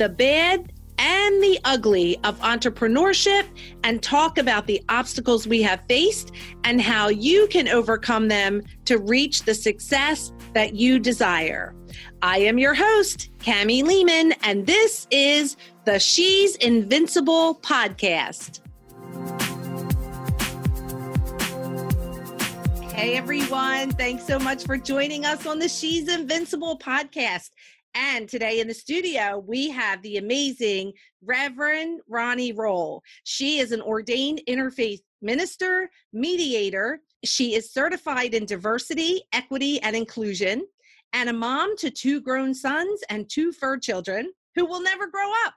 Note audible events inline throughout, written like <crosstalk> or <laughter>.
the bad, and the ugly of entrepreneurship and talk about the obstacles we have faced and how you can overcome them to reach the success that you desire. I am your host, Cami Lehman, and this is the She's Invincible podcast. Hey everyone, thanks so much for joining us on the She's Invincible podcast. And today in the studio, we have the amazing Reverend Ronnie Roll. She is an ordained interfaith minister, mediator. She is certified in diversity, equity, and inclusion, and a mom to two grown sons and two fur children who will never grow up.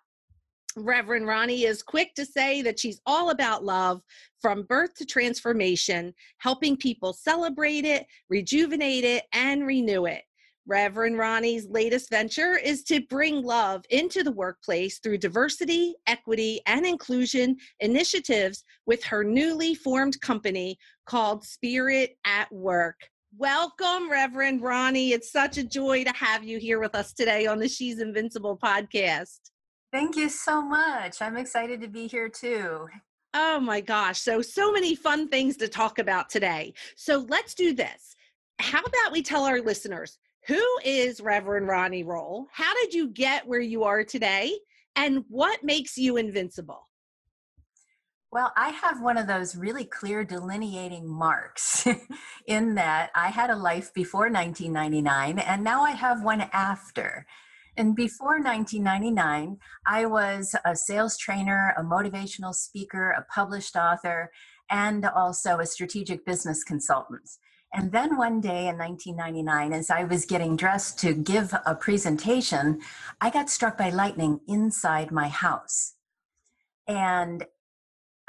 Reverend Ronnie is quick to say that she's all about love from birth to transformation, helping people celebrate it, rejuvenate it, and renew it. Reverend Ronnie's latest venture is to bring love into the workplace through diversity, equity, and inclusion initiatives with her newly formed company called Spirit at Work. Welcome, Reverend Ronnie. It's such a joy to have you here with us today on the She's Invincible podcast. Thank you so much. I'm excited to be here too. Oh my gosh. So, so many fun things to talk about today. So, let's do this. How about we tell our listeners who is Reverend Ronnie Roll? How did you get where you are today? And what makes you invincible? Well, I have one of those really clear delineating marks <laughs> in that I had a life before 1999 and now I have one after. And before 1999, I was a sales trainer, a motivational speaker, a published author, and also a strategic business consultant. And then one day in 1999, as I was getting dressed to give a presentation, I got struck by lightning inside my house. And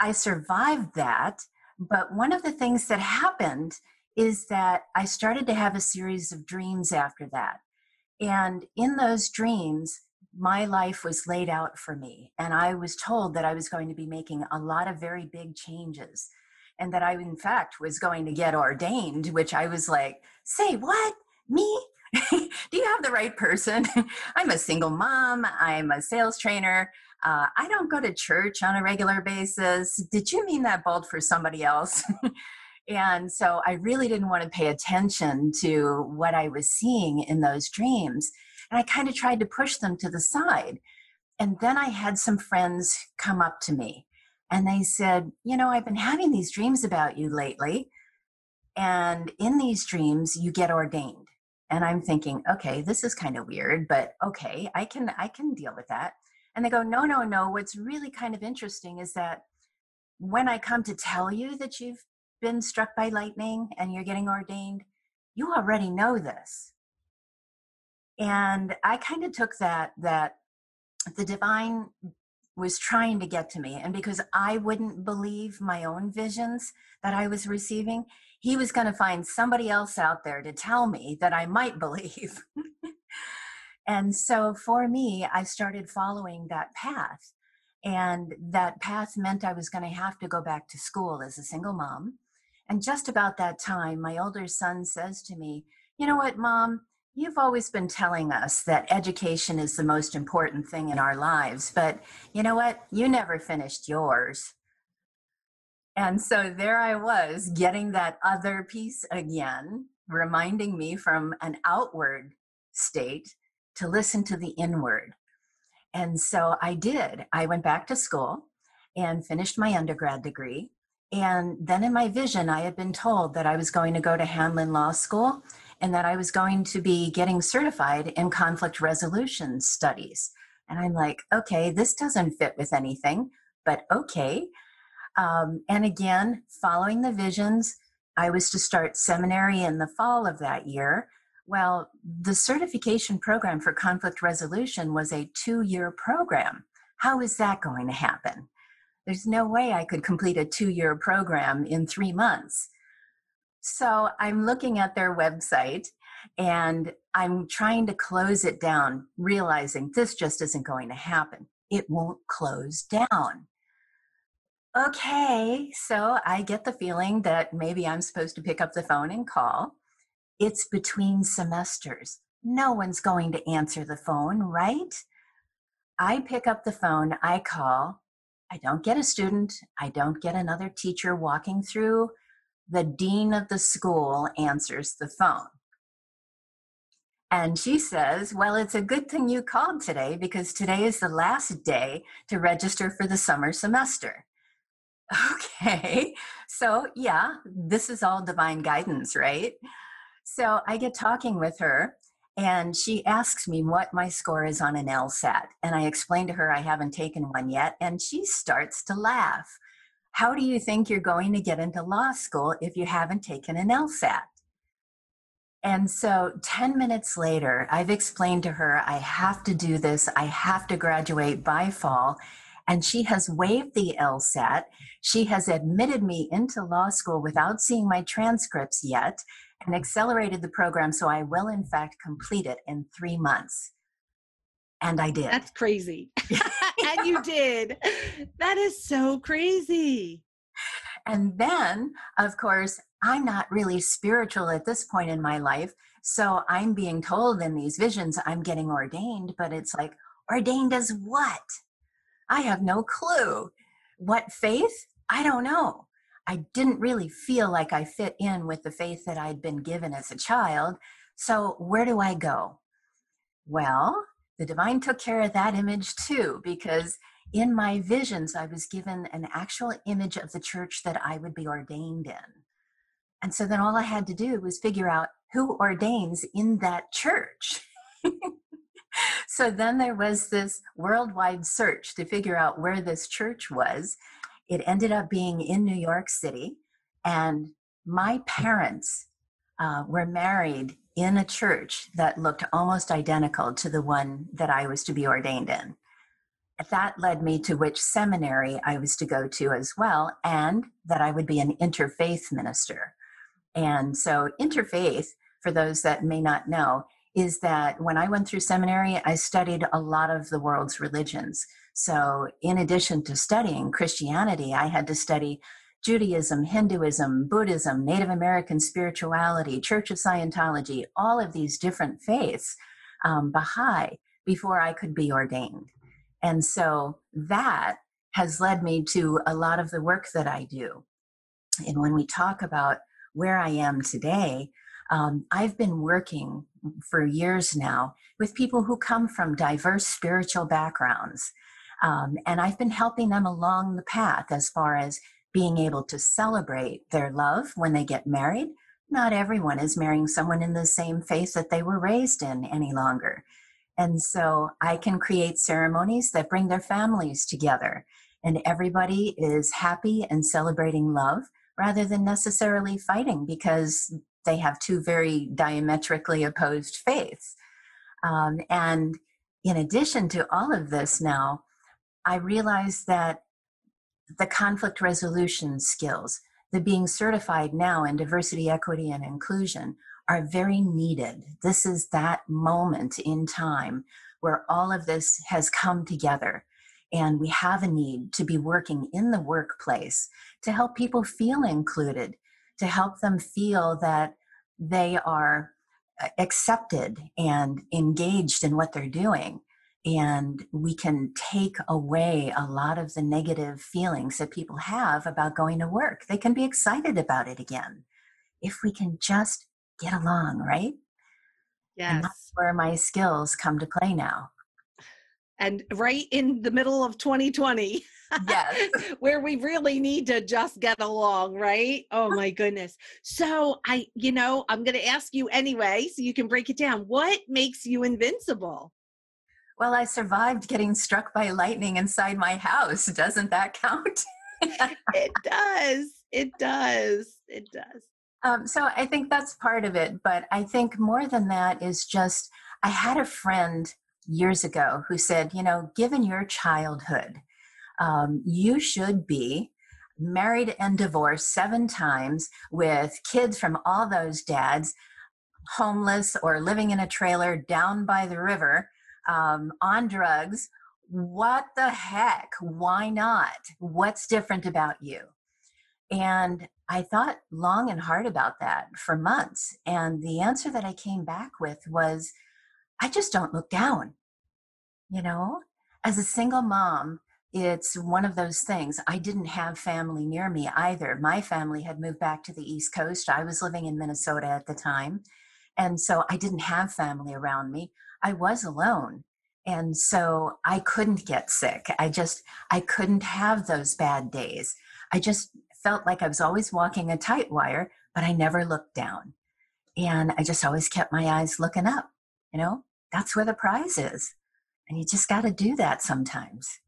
I survived that. But one of the things that happened is that I started to have a series of dreams after that. And in those dreams, my life was laid out for me. And I was told that I was going to be making a lot of very big changes and that I, in fact, was going to get ordained, which I was like, say what? Me? <laughs> Do you have the right person? <laughs> I'm a single mom, I'm a sales trainer. Uh, I don't go to church on a regular basis. Did you mean that bold for somebody else? <laughs> and so I really didn't want to pay attention to what I was seeing in those dreams. And I kind of tried to push them to the side. And then I had some friends come up to me and they said, You know, I've been having these dreams about you lately. And in these dreams, you get ordained. And I'm thinking, okay, this is kind of weird, but okay, I can I can deal with that. And they go, no, no, no. What's really kind of interesting is that when I come to tell you that you've been struck by lightning and you're getting ordained, you already know this. And I kind of took that that the divine was trying to get to me. And because I wouldn't believe my own visions that I was receiving, he was going to find somebody else out there to tell me that I might <laughs> believe. and so for me, I started following that path. And that path meant I was going to have to go back to school as a single mom. And just about that time, my older son says to me, You know what, mom? You've always been telling us that education is the most important thing in our lives, but you know what? You never finished yours. And so there I was getting that other piece again, reminding me from an outward state to listen to the inward. And so I did. I went back to school and finished my undergrad degree. And then in my vision, I had been told that I was going to go to Hamline Law School and that I was going to be getting certified in conflict resolution studies. And I'm like, okay, this doesn't fit with anything, but okay. Um, and again, following the visions, I was to start seminary in the fall of that year. Well, the certification program for conflict resolution was a two year program. How is that going to happen? There's no way I could complete a two year program in three months. So I'm looking at their website and I'm trying to close it down, realizing this just isn't going to happen. It won't close down. Okay, so I get the feeling that maybe I'm supposed to pick up the phone and call. It's between semesters. No one's going to answer the phone, right? I pick up the phone, I call. I don't get a student, I don't get another teacher walking through. The dean of the school answers the phone. And she says, Well, it's a good thing you called today because today is the last day to register for the summer semester. <laughs> Okay, so yeah, this is all divine guidance, right? So I get talking with her, and she asks me what my score is on an LSAT. And I explain to her I haven't taken one yet, and she starts to laugh. How do you think you're going to get into law school if you haven't taken an LSAT? And so 10 minutes later, I've explained to her I have to do this, I have to graduate by fall and she has waived the LSAT. She has admitted me into law school without seeing my transcripts yet and accelerated the program so I will, in fact, complete it in three months. And I did. That's crazy. <laughs> <laughs> and you did. That is so crazy. And then, of course, I'm not really spiritual at this point in my life. So I'm being told in these visions I'm getting ordained, but it's like, ordained as what? I have no clue. What faith? I don't know. I didn't really feel like I fit in with the faith that I'd been given as a child. So, where do I go? Well, the divine took care of that image too, because in my visions, I was given an actual image of the church that I would be ordained in. And so then all I had to do was figure out who ordains in that church. <laughs> so then there was this worldwide search to figure out where this church was. It ended up being in New York City, and my parents uh, were married in a church that looked almost identical to the one that I was to be ordained in. That led me to which seminary I was to go to as well, and that I would be an interfaith minister. And so, interfaith, for those that may not know, is that when I went through seminary, I studied a lot of the world's religions. So, in addition to studying Christianity, I had to study Judaism, Hinduism, Buddhism, Native American spirituality, Church of Scientology, all of these different faiths, um, Baha'i, before I could be ordained. And so that has led me to a lot of the work that I do. And when we talk about where I am today, um, I've been working for years now with people who come from diverse spiritual backgrounds. Um, and I've been helping them along the path as far as being able to celebrate their love when they get married. Not everyone is marrying someone in the same faith that they were raised in any longer. And so I can create ceremonies that bring their families together, and everybody is happy and celebrating love rather than necessarily fighting because they have two very diametrically opposed faiths. Um, and in addition to all of this, now I realize that the conflict resolution skills, the being certified now in diversity, equity, and inclusion are very needed. This is that moment in time where all of this has come together. And we have a need to be working in the workplace to help people feel included, to help them feel that they are uh, accepted and engaged in what they're doing. And we can take away a lot of the negative feelings that people have about going to work. They can be excited about it again if we can just get along, right? Yes. And that's where my skills come to play now. And right in the middle of 2020. Yes. <laughs> where we really need to just get along, right? Oh my goodness. So I, you know, I'm going to ask you anyway, so you can break it down. What makes you invincible? Well, I survived getting struck by lightning inside my house. Doesn't that count? <laughs> it does. It does. It does. Um, so I think that's part of it. But I think more than that is just I had a friend years ago who said, you know, given your childhood, um, you should be married and divorced seven times with kids from all those dads, homeless or living in a trailer down by the river um, on drugs. What the heck? Why not? What's different about you? And I thought long and hard about that for months. And the answer that I came back with was I just don't look down. You know, as a single mom, it's one of those things. I didn't have family near me either. My family had moved back to the East Coast. I was living in Minnesota at the time. And so I didn't have family around me. I was alone. And so I couldn't get sick. I just, I couldn't have those bad days. I just felt like I was always walking a tight wire, but I never looked down. And I just always kept my eyes looking up. You know, that's where the prize is. And you just got to do that sometimes.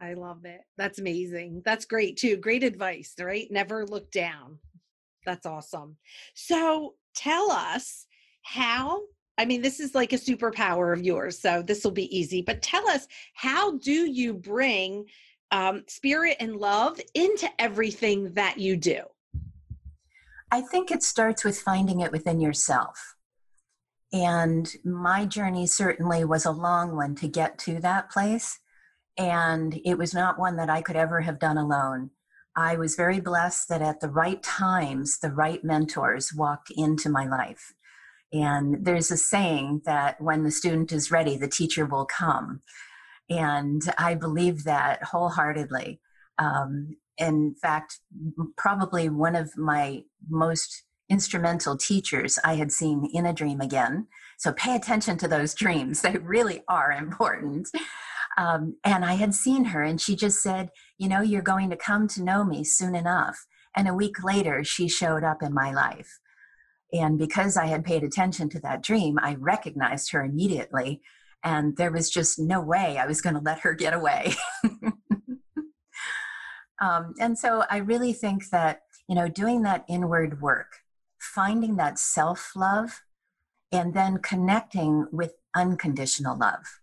I love it. That's amazing. That's great too. Great advice, right? Never look down. That's awesome. So tell us how, I mean, this is like a superpower of yours, so this will be easy, but tell us how do you bring um, spirit and love into everything that you do? I think it starts with finding it within yourself. And my journey certainly was a long one to get to that place and it was not one that I could ever have done alone. I was very blessed that at the right times, the right mentors walked into my life. And there's a saying that when the student is ready, the teacher will come. And I believe that wholeheartedly. Um, in fact, probably one of my most instrumental teachers I had seen in a dream again. So pay attention to those dreams, they really are important. Um, and I had seen her, and she just said, You know, you're going to come to know me soon enough. And a week later, she showed up in my life. And because I had paid attention to that dream, I recognized her immediately. And there was just no way I was going to let her get away. <laughs> um, and so I really think that, you know, doing that inward work, finding that self love, and then connecting with unconditional love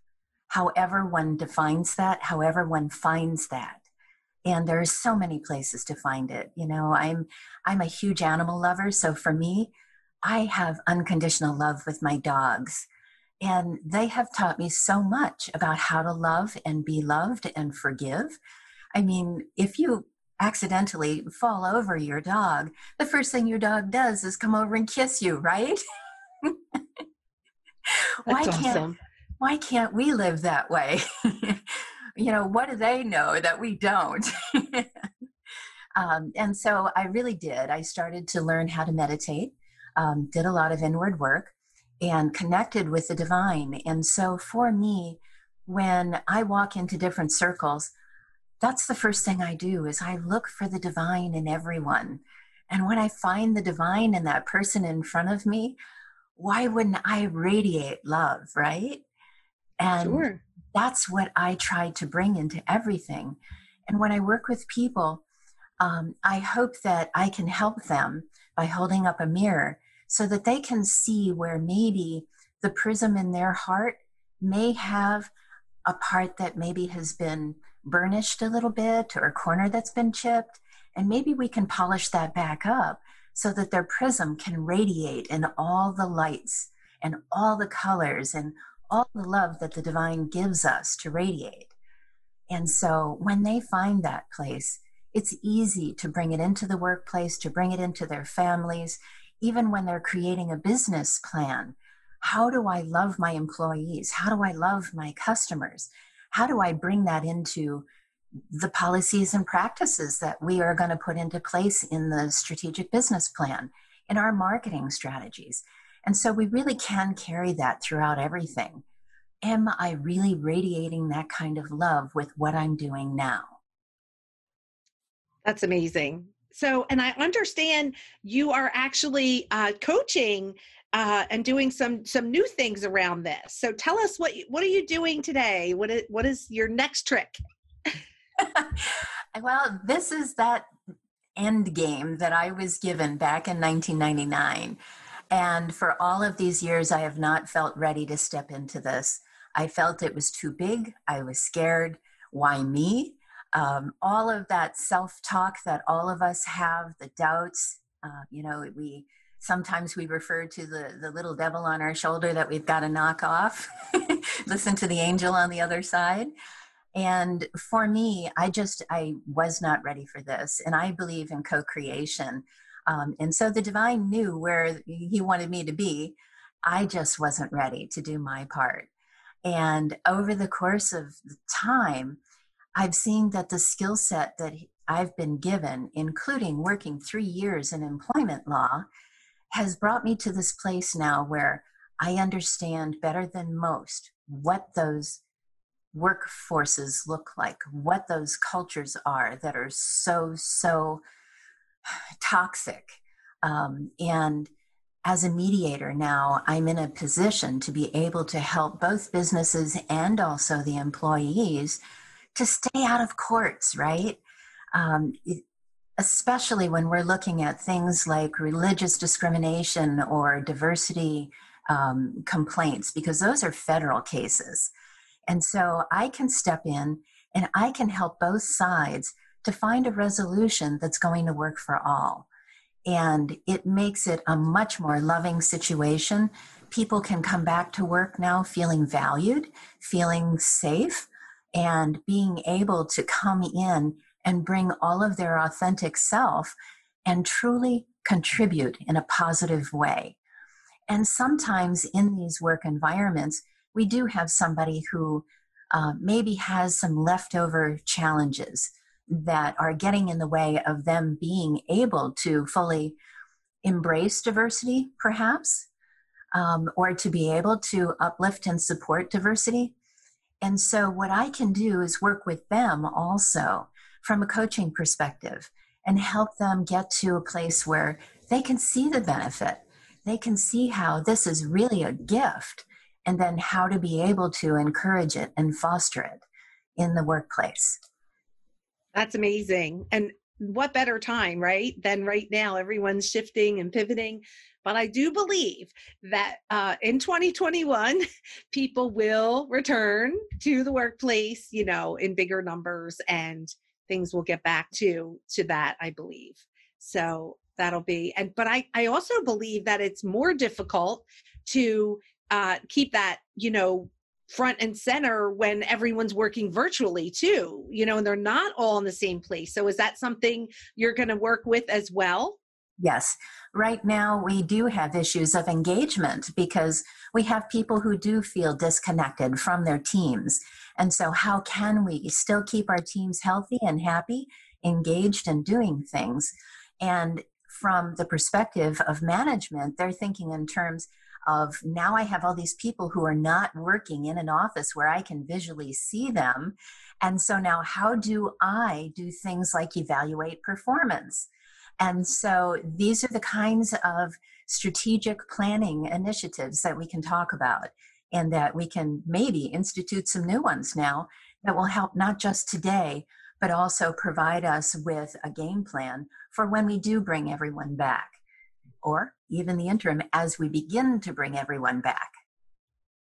however one defines that, however one finds that. And there are so many places to find it. You know, I'm I'm a huge animal lover, so for me, I have unconditional love with my dogs. And they have taught me so much about how to love and be loved and forgive. I mean, if you accidentally fall over your dog, the first thing your dog does is come over and kiss you, right? <laughs> Why That's can't awesome why can't we live that way? <laughs> you know, what do they know that we don't? <laughs> um, and so I really did. I started to learn how to meditate, um, did a lot of inward work, and connected with the divine. And so for me, when I walk into different circles, that's the first thing I do is I look for the divine in everyone. And when I find the divine in that person in front of me, why wouldn't I radiate love, right? And sure. that's what I try to bring into everything. And when I work with people, um, I hope that I can help them by holding up a mirror so that they can see where maybe the prism in their heart may have a part that maybe has been burnished a little bit or a corner that's been chipped. And maybe we can polish that back up so that their prism can radiate in all the lights and all the colors and all the love that the divine gives us to radiate. And so when they find that place, it's easy to bring it into the workplace, to bring it into their families, even when they're creating a business plan. How do I love my employees? How do I love my customers? How do I bring that into the policies and practices that we are going to put into place in the strategic business plan, in our marketing strategies? And so we really can carry that throughout everything. Am I really radiating that kind of love with what I'm doing now? That's amazing. So, and I understand you are actually uh, coaching uh, and doing some some new things around this. So, tell us what what are you doing today? What is what is your next trick? <laughs> well, this is that end game that I was given back in 1999. And for all of these years, I have not felt ready to step into this. I felt it was too big. I was scared. Why me? Um, all of that self talk that all of us have, the doubts, uh, you know, we sometimes we refer to the, the little devil on our shoulder that we've got to knock off, <laughs> listen to the angel on the other side. And for me, I just, I was not ready for this. And I believe in co creation. Um, and so the divine knew where he wanted me to be. I just wasn't ready to do my part. And over the course of time, I've seen that the skill set that I've been given, including working three years in employment law, has brought me to this place now where I understand better than most what those workforces look like, what those cultures are that are so, so <sighs> toxic. Um, and as a mediator now, I'm in a position to be able to help both businesses and also the employees to stay out of courts, right? Um, especially when we're looking at things like religious discrimination or diversity um, complaints, because those are federal cases. And so I can step in and I can help both sides to find a resolution that's going to work for all. And it makes it a much more loving situation. People can come back to work now feeling valued, feeling safe, and being able to come in and bring all of their authentic self and truly contribute in a positive way. And sometimes in these work environments, we do have somebody who uh, maybe has some leftover challenges that are getting in the way of them being able to fully embrace diversity, perhaps, um, or to be able to uplift and support diversity. And so, what I can do is work with them also from a coaching perspective and help them get to a place where they can see the benefit. They can see how this is really a gift and then how to be able to encourage it and foster it in the workplace. That's amazing. And what better time, right? Than right now. Everyone's shifting and pivoting. But I do believe that uh, in 2021, <laughs> people will return to the workplace, you know, in bigger numbers and things will get back to to that, I believe. So that'll be and but I, I also believe that it's more difficult to uh, keep that you know front and center when everyone's working virtually too you know and they're not all in the same place. So is that something you're going to work with as well? Yes. Right now we do have issues of engagement because we have people who do feel disconnected from their teams. And so how can we still keep our teams healthy and happy engaged and doing things? And from the perspective of management they're thinking in terms of now I have all these people who are not working in an office where I can visually see them. And so now, how do I do things like evaluate performance? And so these are the kinds of strategic planning initiatives that we can talk about and that we can maybe institute some new ones now that will help not just today, but also provide us with a game plan for when we do bring everyone back or even the interim as we begin to bring everyone back.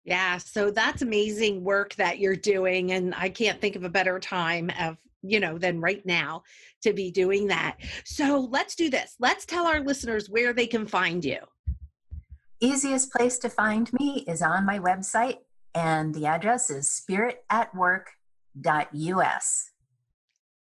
Yeah, so that's amazing work that you're doing. And I can't think of a better time of, you know, than right now to be doing that. So let's do this. Let's tell our listeners where they can find you. Easiest place to find me is on my website, and the address is spiritatwork.us.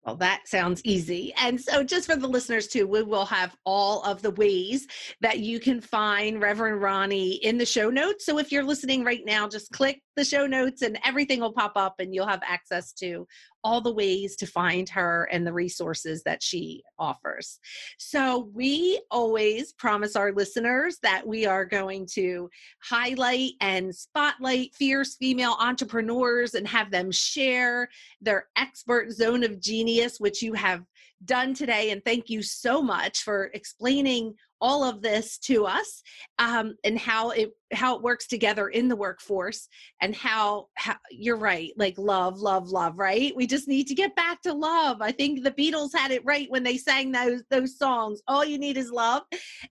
Well, that sounds easy. And so, just for the listeners too, we will have all of the ways that you can find Reverend Ronnie in the show notes. So, if you're listening right now, just click the show notes and everything will pop up, and you'll have access to all the ways to find her and the resources that she offers. So, we always promise our listeners that we are going to highlight and spotlight fierce female entrepreneurs and have them share their expert zone of genius, which you have done today. And thank you so much for explaining all of this to us um, and how it how it works together in the workforce and how, how you're right like love love love right? We just need to get back to love. I think the beatles had it right when they sang those those songs all you need is love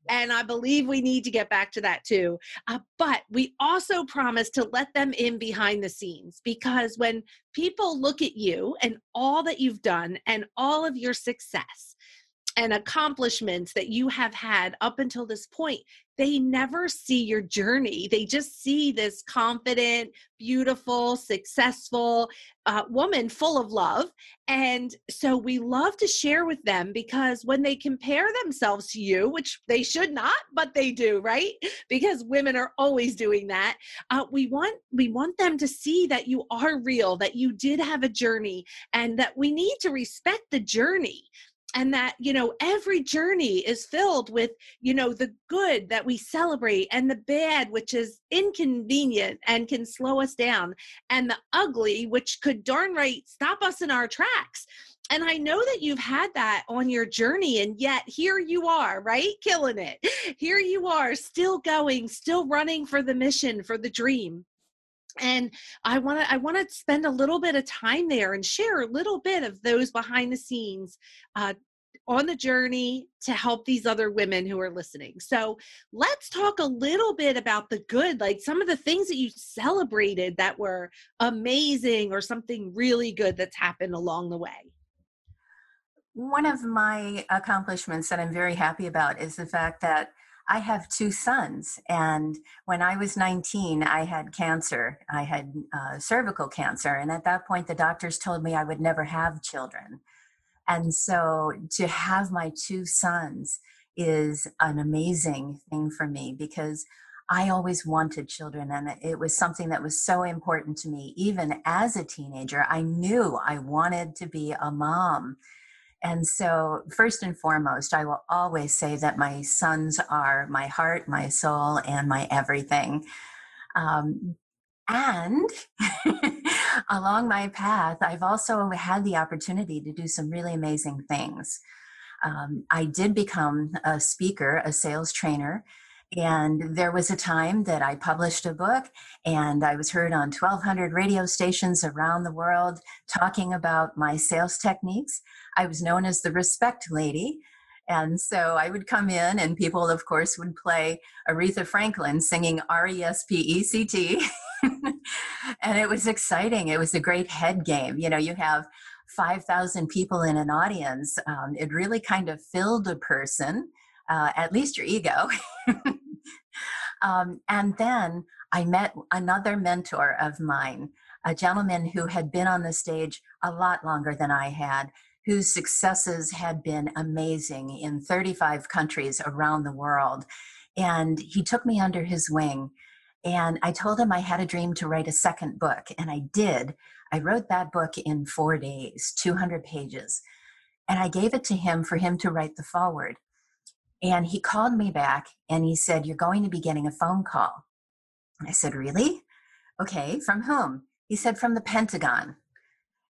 and i believe we need to get back to that too uh, but we also promise to let them in behind the scenes because when people look at you and all that you've done and all of your success and accomplishments that you have had up until this point, they never see your journey. They just see this confident, beautiful, successful uh, woman full of love. And so we love to share with them because when they compare themselves to you, which they should not, but they do, right? <laughs> Because women are always doing that. Uh, we want we want them to see that you are real, that you did have a journey, and that we need to respect the journey and that you know every journey is filled with you know the good that we celebrate and the bad which is inconvenient and can slow us down and the ugly which could darn right stop us in our tracks and I know that you've had that on your journey, and yet here you are, right? Killing it. Here you are, still going, still running for the mission, for the dream and i want to i want to spend a little bit of time there and share a little bit of those behind the scenes uh, on the journey to help these other women who are listening so let's talk a little bit about the good like some of the things that you celebrated that were amazing or something really good that's happened along the way one of my accomplishments that i'm very happy about is the fact that I have two sons, and when I was 19, I had cancer. I had uh, cervical cancer, and at that point, the doctors told me I would never have children. And so, to have my two sons is an amazing thing for me because I always wanted children, and it was something that was so important to me. Even as a teenager, I knew I wanted to be a mom. And so, first and foremost, I will always say that my sons are my heart, my soul, and my everything. Um, and <laughs> along my path, I've also had the opportunity to do some really amazing things. Um, I did become a speaker, a sales trainer, and there was a time that I published a book and I was heard on 1,200 radio stations around the world talking about my sales techniques. I was known as the respect lady. And so I would come in, and people, of course, would play Aretha Franklin singing R E S P E C T. <laughs> and it was exciting. It was a great head game. You know, you have 5,000 people in an audience. Um, it really kind of filled a person, uh, at least your ego. <laughs> um, and then I met another mentor of mine, a gentleman who had been on the stage a lot longer than I had whose successes had been amazing in 35 countries around the world. And he took me under his wing. And I told him I had a dream to write a second book, and I did. I wrote that book in four days, 200 pages. And I gave it to him for him to write the foreword. And he called me back and he said, You're going to be getting a phone call. I said, Really? Okay, from whom? He said, From the Pentagon.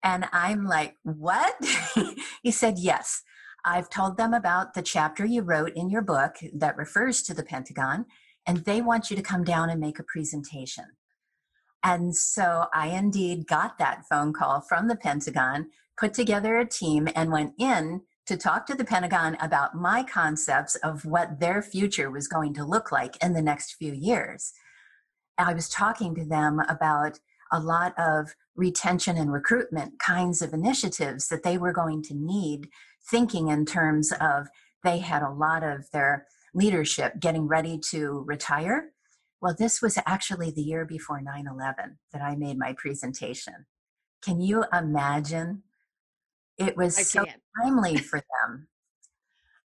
And I'm like, What? <laughs> he said, Yes. I've told them about the chapter you wrote in your book that refers to the Pentagon, and they want you to come down and make a presentation. And so I indeed got that phone call from the Pentagon, put together a team, and went in to talk to the Pentagon about my concepts of what their future was going to look like in the next few years. I was talking to them about a lot of retention and recruitment kinds of initiatives that they were going to need, thinking in terms of they had a lot of their leadership getting ready to retire. Well, this was actually the year before 9 11 that I made my presentation. Can you imagine? It was so timely <laughs> for them.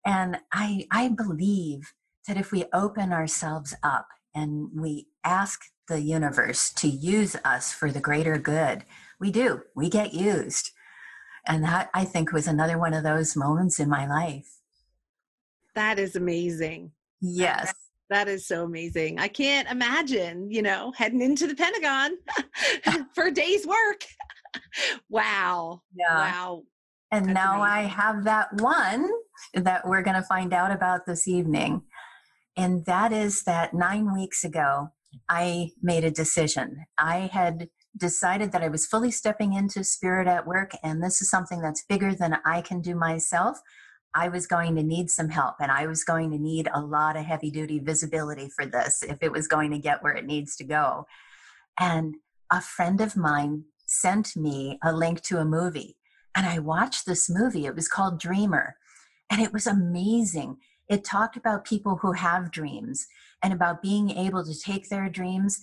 And I, I believe that if we open ourselves up and we ask the universe to use us for the greater good. We do, we get used. And that I think was another one of those moments in my life. That is amazing. Yes. That, is so amazing. I can't imagine, you know, heading into the Pentagon <laughs> for a day's work. <laughs> wow. Yeah. Wow. And That's now amazing. I have that one that we're going to find out about this evening. And that is that nine weeks ago, I made a decision. I had decided that I was fully stepping into spirit at work, and this is something that's bigger than I can do myself. I was going to need some help, and I was going to need a lot of heavy duty visibility for this if it was going to get where it needs to go. And a friend of mine sent me a link to a movie, and I watched this movie. It was called Dreamer, and it was amazing. It talked about people who have dreams and about being able to take their dreams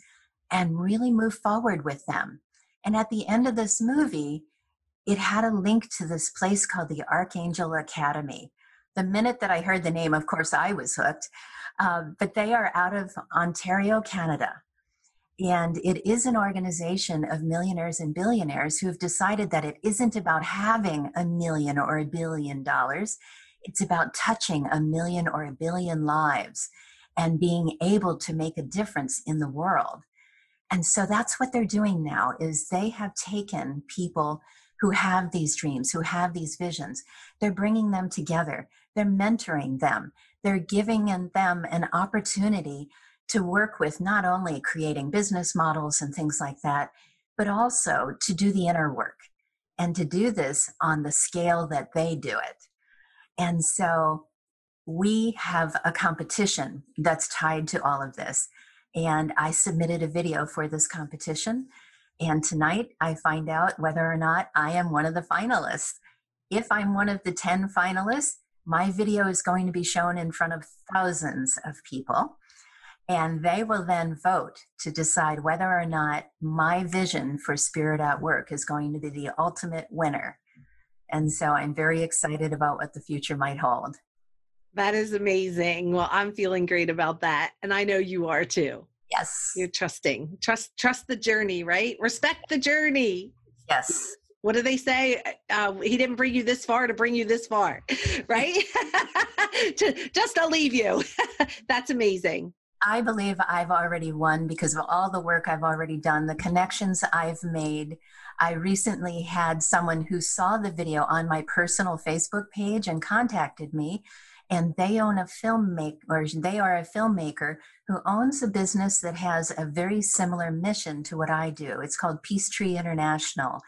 and really move forward with them. And at the end of this movie, it had a link to this place called the Archangel Academy. The minute that I heard the name, of course, I was hooked. Uh, but they are out of Ontario, Canada. And it is an organization of millionaires and billionaires who have decided that it isn't about having a million or a billion dollars. It's about touching a million or a billion lives and being able to make a difference in the world. And so that's what they're doing now is they have taken people who have these dreams, who have these visions. They're bringing them together. They're mentoring them. They're giving them an opportunity to work with not only creating business models and things like that, but also to do the inner work and to do this on the scale that they do it. And so we have a competition that's tied to all of this. And I submitted a video for this competition. And tonight I find out whether or not I am one of the finalists. If I'm one of the 10 finalists, my video is going to be shown in front of thousands of people. And they will then vote to decide whether or not my vision for Spirit at Work is going to be the ultimate winner. And so I'm very excited about what the future might hold. That is amazing. Well, I'm feeling great about that. And I know you are too. Yes. You're trusting. Trust trust the journey, right? Respect the journey. Yes. What do they say? Uh, he didn't bring you this far to bring you this far, <laughs> right? <laughs> to, Just to leave you. <laughs> That's amazing. I believe I've already won because of all the work I've already done, the connections I've made. I recently had someone who saw the video on my personal Facebook page and contacted me and they own a filmmaker or they are a filmmaker who owns a business that has a very similar mission to what I do. It's called Peace Tree International.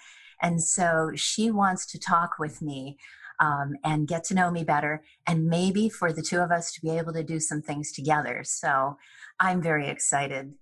And so she wants to talk with me um, and get to know me better, and maybe for the two of us to be able to do some things together. So I'm very excited.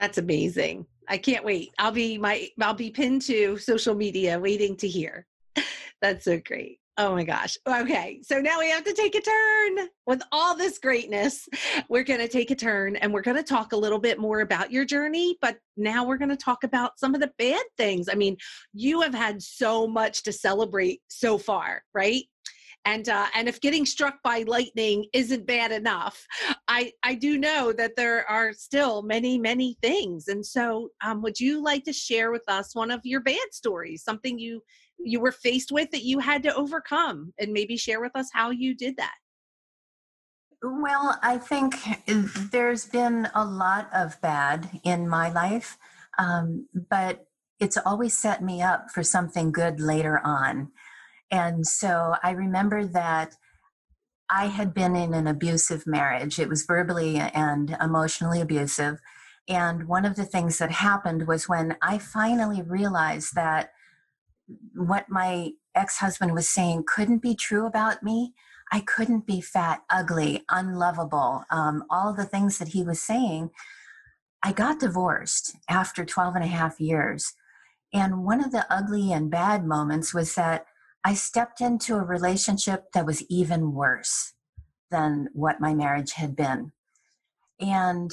That's amazing. I can't wait. I'll be my I'll be pinned to social media waiting to hear. <laughs> That's so great. Oh my gosh. Okay. So now we have to take a turn with all this greatness. We're going to take a turn and we're going to talk a little bit more about your journey, but now we're going to talk about some of the bad things. I mean, you have had so much to celebrate so far, right? And uh, and if getting struck by lightning isn't bad enough, I I do know that there are still many many things. And so, um, would you like to share with us one of your bad stories, something you you were faced with that you had to overcome and maybe share with us how you did that. Well i think there's been a lot of bad in my life um, but it's always set me up for something good later on. And so i remember that i had been in an abusive marriage. It was verbally and emotionally abusive. And one of the things that happened was when i finally realized that what my ex husband was saying couldn't be true about me. I couldn't be fat, ugly, unlovable, um, all the things that he was saying. I got divorced after 12 and a half years. And one of the ugly and bad moments was that I stepped into a relationship that was even worse than what my marriage had been. And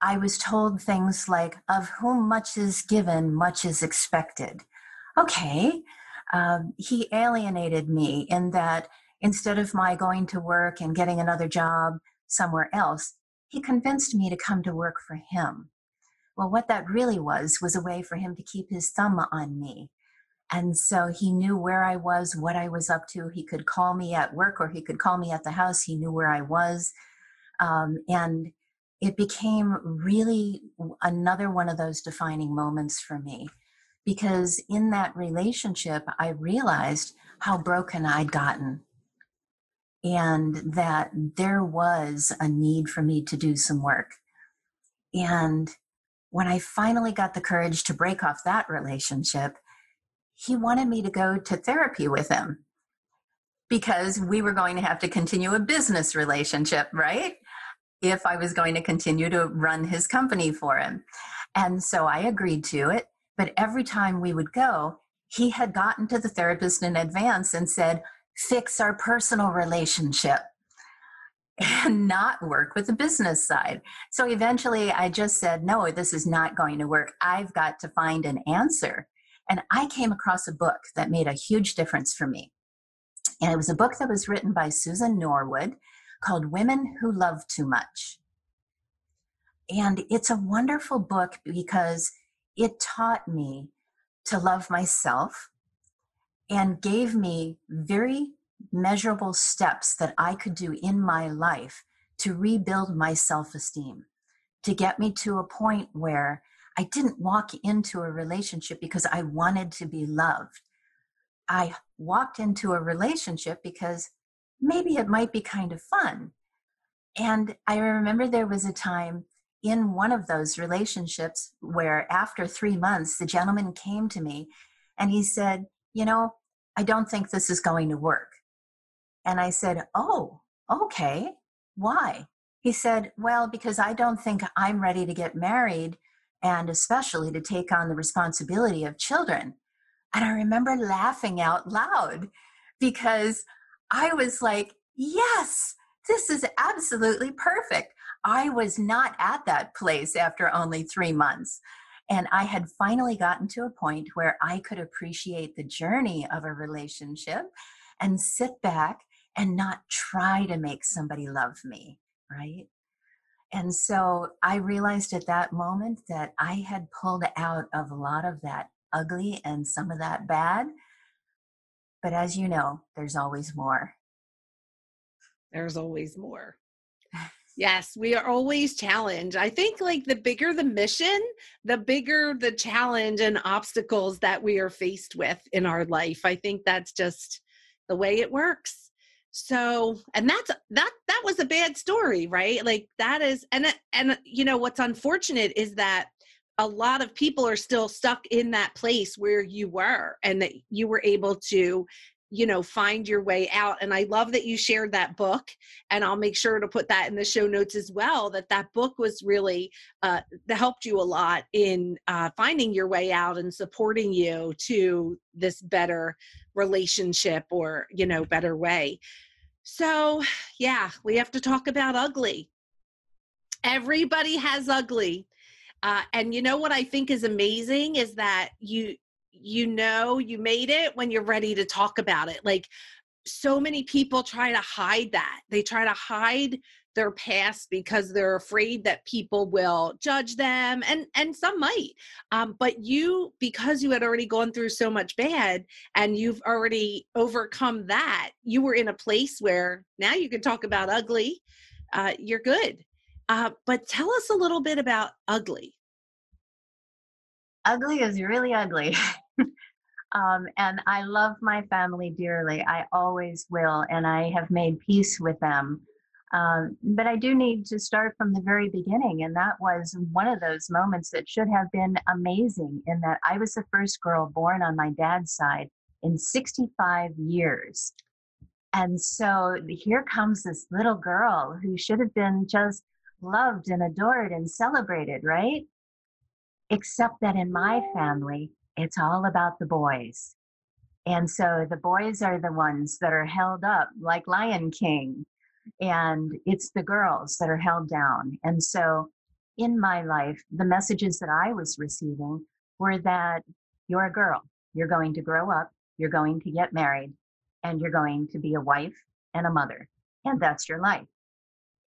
I was told things like, of whom much is given, much is expected okay, um, he alienated me in that instead of my going to work and getting another job somewhere else, he convinced me to come to work for him. Well, what that really was was a way for him to keep his thumb on me. And so he knew where I was, what I was up to. He could call me at work or he could call me at the house. He knew where I was. Um, and it became really another one of those defining moments for me because in that relationship, I realized how broken I'd gotten. and that there was a need for me to do some work. And when I finally got the courage to break off that relationship, he wanted me to go to therapy with him because we were going to have to continue a business relationship, right? If I was going to continue to run his company for him. And so I agreed to it. But every time we would go, he had gotten to the therapist in advance and said, fix our personal relationship <laughs> and not work with the business side. So eventually I just said, no, this is not going to work. I've got to find an answer. And I came across a book that made a huge difference for me. And it was a book that was written by Susan Norwood called Women Who Love Too Much. And it's a wonderful book because it taught me to love myself and gave me very measurable steps that I could do in my life to rebuild my self esteem, to get me to a point where I didn't walk into a relationship because I wanted to be loved. I walked into a relationship because maybe it might be kind of fun. And I remember there was a time in one of those relationships where after three months, the gentleman came to me and he said, You know, I don't think this is going to work. And I said, Oh, okay. Why? He said, Well, because I don't think I'm ready to get married and especially to take on the responsibility of children. And I remember laughing out loud because I was like, yes, this is absolutely perfect. I was not at that place after only three months. And I had finally gotten to a point where I could appreciate the journey of a relationship and sit back and not try to make somebody love me, right? And so I realized at that moment that I had pulled out of a lot of that ugly and some of that bad. But as you know, there's always more. There's always more. <laughs> Yes, we are always challenged. I think like the bigger the mission, the bigger the challenge and obstacles that we are faced with in our life. I think that's just the way it works so and that's that that was a bad story right like that is and and you know what's unfortunate is that a lot of people are still stuck in that place where you were and that you were able to you know find your way out and i love that you shared that book and i'll make sure to put that in the show notes as well that that book was really uh, that helped you a lot in uh, finding your way out and supporting you to this better relationship or you know better way so, yeah, we have to talk about ugly. Everybody has ugly. Uh, and you know what I think is amazing is that you you know you made it when you're ready to talk about it. Like so many people try to hide that. They try to hide their past because they're afraid that people will judge them and and some might um, but you because you had already gone through so much bad and you've already overcome that you were in a place where now you can talk about ugly uh, you're good uh, but tell us a little bit about ugly ugly is really ugly <laughs> <laughs> Um, and I love my family dearly. I always will. And I have made peace with them. Um, but I do need to start from the very beginning. And that was one of those moments that should have been amazing in that I was the first girl born on my dad's side in 65 years. And so here comes this little girl who should have been just loved and adored and celebrated, right? Except that in my family, it's all about the boys. And so the boys are the ones that are held up like Lion King and it's the girls that are held down. And so in my life, the messages that I was receiving were that you're a girl, you're going to grow up, you're going to get married, and you're going to be a wife and a mother, and that's your life.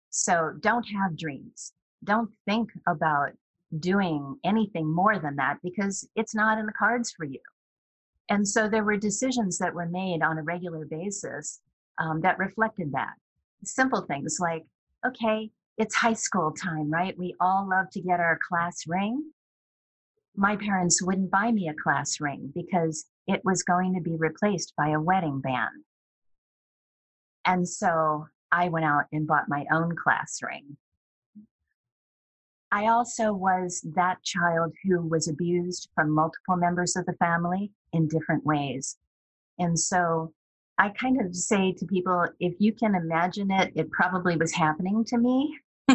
So don't have dreams. Don't think about doing anything more than that because it's not in the cards for you. And so there were decisions that were made on a regular basis um, that reflected that simple things like, okay, it's high school time, right? We all love to get our class ring. My parents wouldn't buy me a class ring because it was going to be replaced by a wedding band. And so I went out and bought my own class ring. I also was that child who was abused from multiple members of the family in different ways. And so I kind of say to people if you can imagine it, it probably was happening to me. <laughs>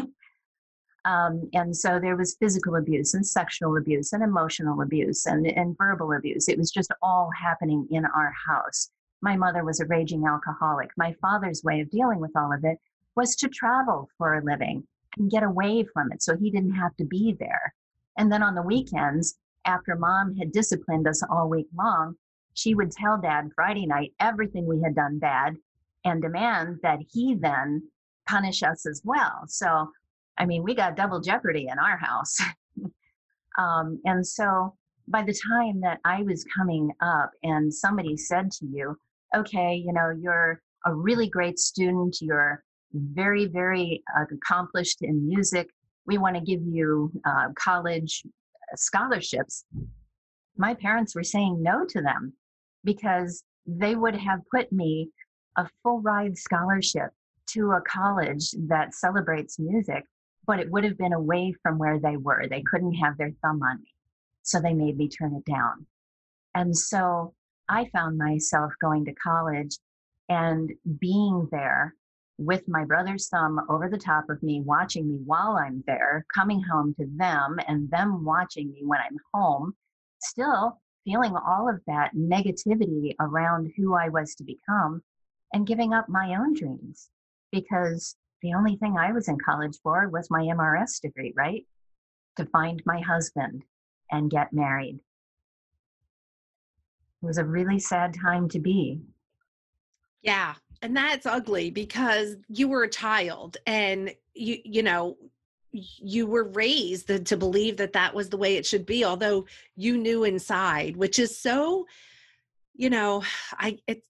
um, and so there was physical abuse and sexual abuse and emotional abuse and, and verbal abuse. It was just all happening in our house. My mother was a raging alcoholic. My father's way of dealing with all of it was to travel for a living and get away from it so he didn't have to be there. And then on the weekends, after mom had disciplined us all week long, she would tell dad Friday night everything we had done bad and demand that he then punish us as well. So, I mean, we got double jeopardy in our house. <laughs> um, and so, by the time that I was coming up and somebody said to you, okay, you know, you're a really great student, you're very, very uh, accomplished in music, we want to give you uh, college scholarships. My parents were saying no to them because they would have put me a full ride scholarship to a college that celebrates music, but it would have been away from where they were. They couldn't have their thumb on me. So they made me turn it down. And so I found myself going to college and being there with my brother's thumb over the top of me, watching me while I'm there, coming home to them, and them watching me when I'm home, still feeling all of that negativity around who I was to become and giving up my own dreams because the only thing I was in college for was my MRS degree, right? To find my husband and get married. It was a really sad time to be. Yeah, and that's ugly because you were a child and you you know you were raised to believe that that was the way it should be although you knew inside which is so you know i it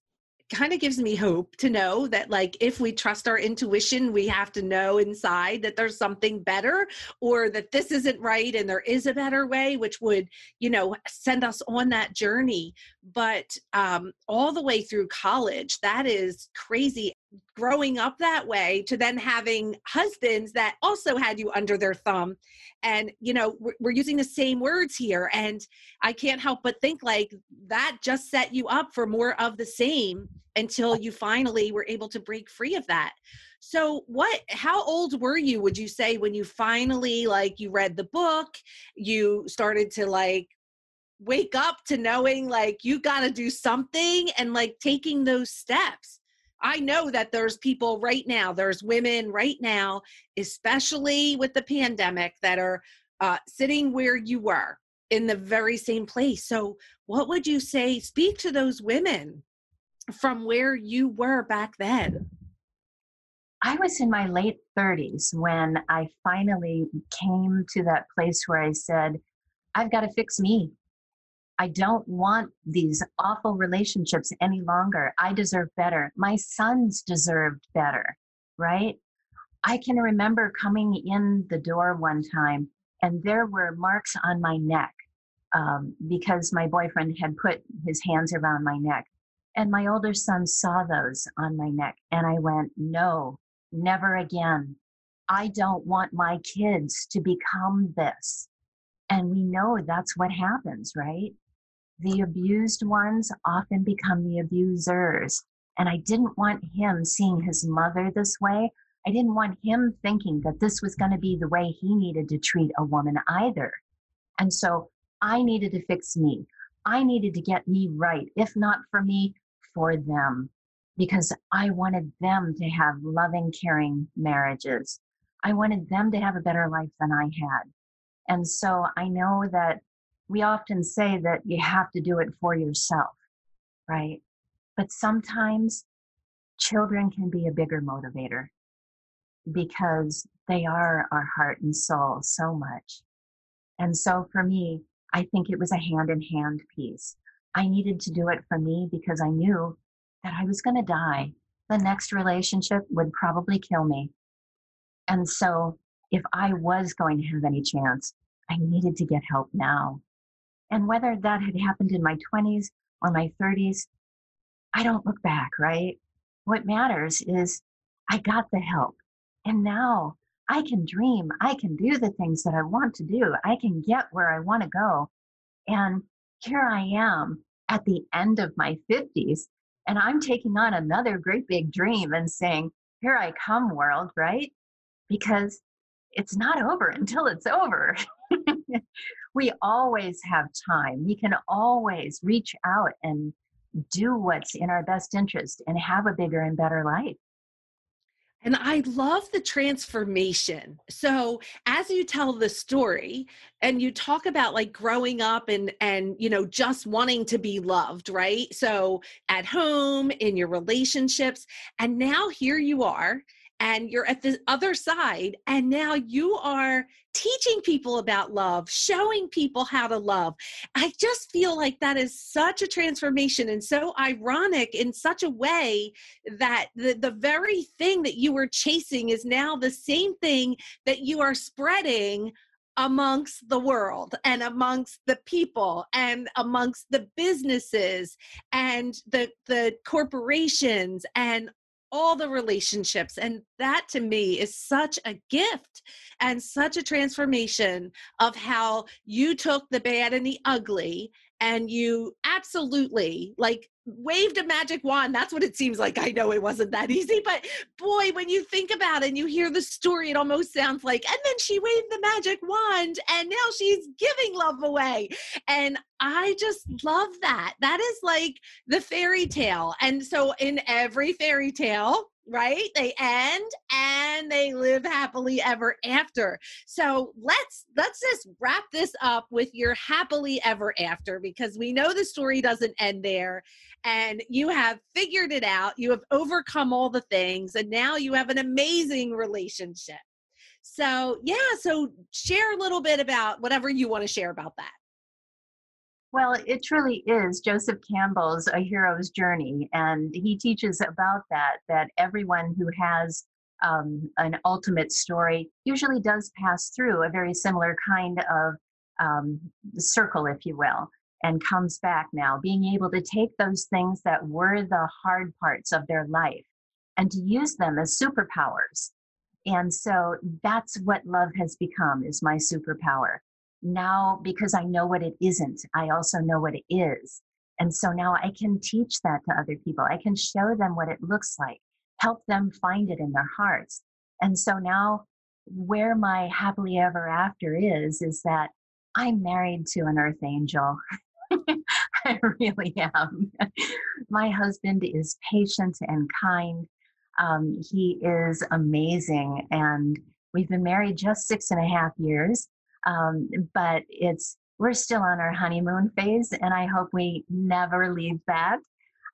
kind of gives me hope to know that like if we trust our intuition we have to know inside that there's something better or that this isn't right and there is a better way which would you know send us on that journey. But um all the way through college that is crazy growing up that way to then having husbands that also had you under their thumb. And you know we're, using the same words here and i can't help but think like that just set you up for more of the same until you finally were able to break free of that. So what how old were you would you say when you finally like you read the book you started to like wake up to knowing like you got to do something and like taking those steps I know that there's people right now, there's women right now, especially with the pandemic, that are uh, sitting where you were in the very same place. So, what would you say? Speak to those women from where you were back then. I was in my late 30s when I finally came to that place where I said, I've got to fix me. I don't want these awful relationships any longer. I deserve better. My sons deserved better, right? I can remember coming in the door one time and there were marks on my neck um, because my boyfriend had put his hands around my neck. And my older son saw those on my neck. And I went, no, never again. I don't want my kids to become this. And we know that's what happens, right? The abused ones often become the abusers. And I didn't want him seeing his mother this way. I didn't want him thinking that this was going to be the way he needed to treat a woman either. And so I needed to fix me. I needed to get me right, if not for me, for them, because I wanted them to have loving, caring marriages. I wanted them to have a better life than I had. And so I know that we often say that you have to do it for yourself, right? But sometimes children can be a bigger motivator because they are our heart and soul so much. And so for me, I think it was a hand in hand piece. I needed to do it for me because I knew that I was going to die. The next relationship would probably kill me. And so if I was going to have any chance, I needed to get help now. And whether that had happened in my 20s or my 30s, I don't look back, right? what matters is I got the help. And now I can dream. I can do the things that I want to do. I can get where I want to go. And here I am at the end of my 50s, and I'm taking on another great big dream and saying, Here I come, world, right? Because it's not over until it's over. <laughs> <laughs> we always have time. We can always reach out and do what's in our best interest and have a bigger and better life. And I love the transformation. So as you tell the story and you talk about like growing up and and you know just wanting to be loved, right? So at home, in your relationships, and now here you are and you're at the other side and now you are teaching people about love showing people how to love. I just feel like that is such a transformation and so ironic in such a way that the, the very thing that you were chasing is now the same thing that you are spreading amongst the world and amongst the people and amongst the businesses and the the corporations and all the relationships. And that to me is such a gift and such a transformation of how you took the bad and the ugly and you absolutely like waved a magic wand. That's what it seems like. I know it wasn't that easy, but boy, when you think about it and you hear the story, it almost sounds like, and then she waved the magic wand and now she's giving love away. And I just love that. That is like the fairy tale. And so in every fairy tale, right? They end and they live happily ever after. So let's let's just wrap this up with your happily ever after because we know the story doesn't end there and you have figured it out. You have overcome all the things and now you have an amazing relationship. So, yeah, so share a little bit about whatever you want to share about that. Well, it truly is Joseph Campbell's A Hero's Journey, and he teaches about that, that everyone who has um, an ultimate story usually does pass through a very similar kind of um, circle, if you will, and comes back now, being able to take those things that were the hard parts of their life and to use them as superpowers. And so that's what love has become is my superpower now because I know what it isn't, I also know what it is. And so now I can teach that to other people. I can show them what it looks like, help them find it in their hearts. And so now, where my happily ever after is, is that I'm married to an earth angel. <laughs> <laughs> I really am. my husband is patient and kind. Um, he is amazing. And we've been married just six and a half years. Um, but it's we're still on our honeymoon phase, and I hope we never leave that.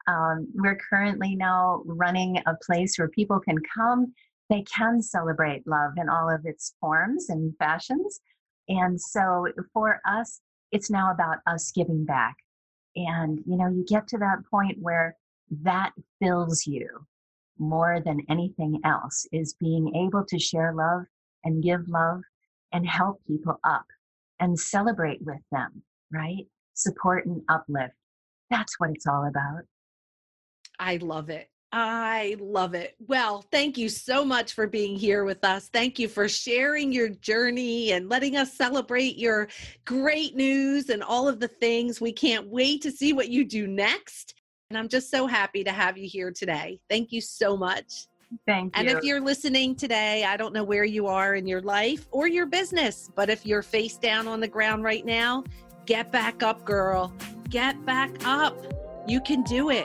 Um, we're currently now running a place where people can come. They can celebrate love in all of its forms and fashions. And so for us, it's now about us giving back. And, you know, you get to that point where that fills you more than anything else is being able to share love and give love and help people up and celebrate with them, right? Support and uplift. That's what it's all about. I love it. I love it. Well, thank you so much for being here with us. Thank you for sharing your journey and letting us celebrate your great news and all of the things. We can't wait to see what you do next. And I'm just so happy to have you here today. Thank you so much. Thank you. And if you're listening today, I don't know where you are in your life or your business, but if you're face down on the ground right now, get back up, girl. Get back up. You can do it.